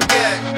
Yeah.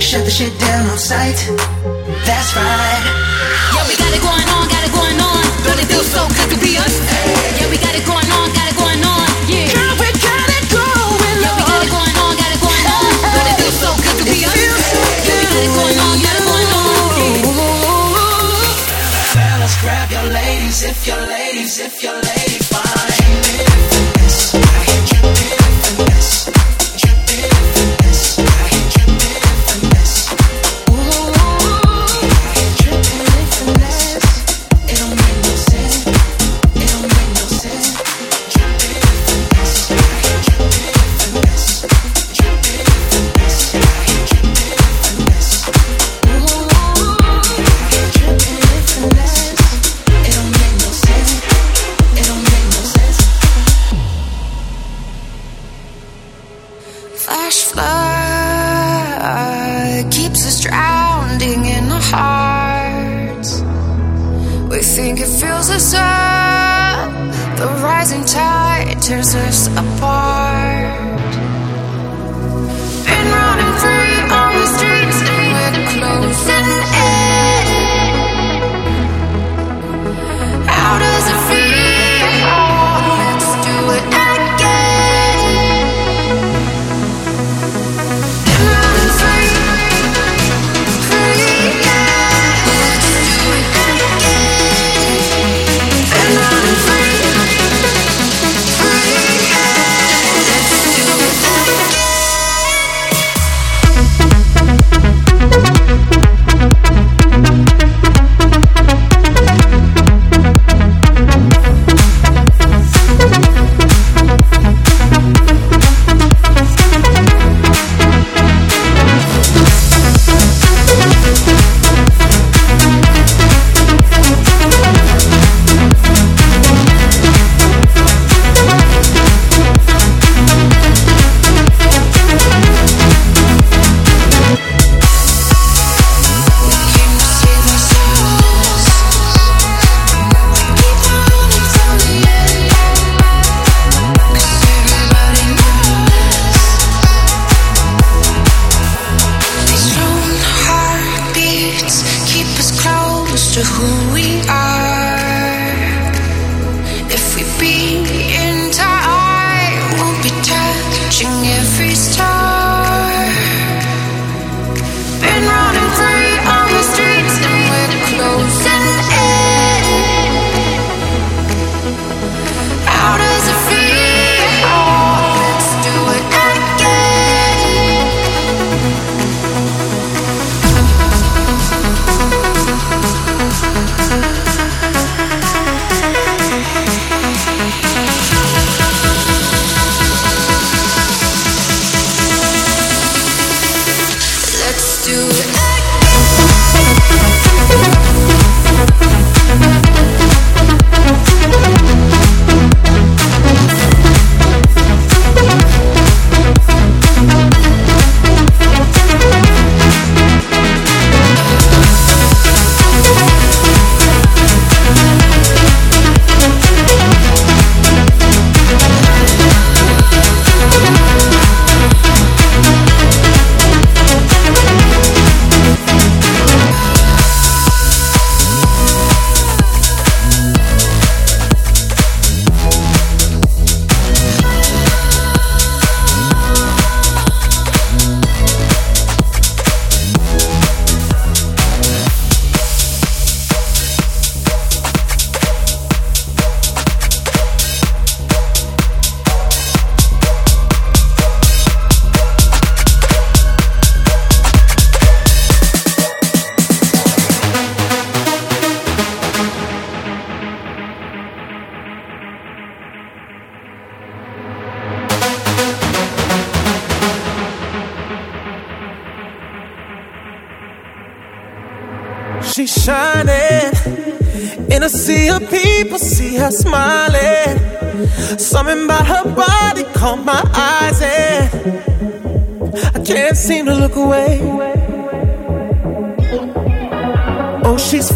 Shut the shit down on sight. That's right. Yeah, we got it going on, got it going on. Don't it feel so good to be us? Yeah, we got it going on, got it going on. Yeah. Girl, we got it going on. Yeah, we got it going on, got it going on. Feel so good to be us? Yeah, we got it going on, got it going on. Fellas, grab your ladies if your ladies, if your ladies.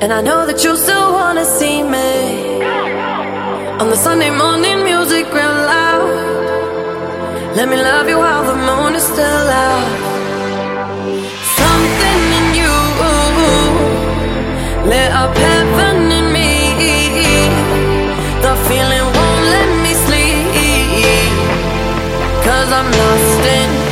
And I know that you still wanna see me on the Sunday morning music real loud. Let me love you while the moon is still out. Something in you lit up heaven in me. The feeling won't let me sleep. Cause I'm lost in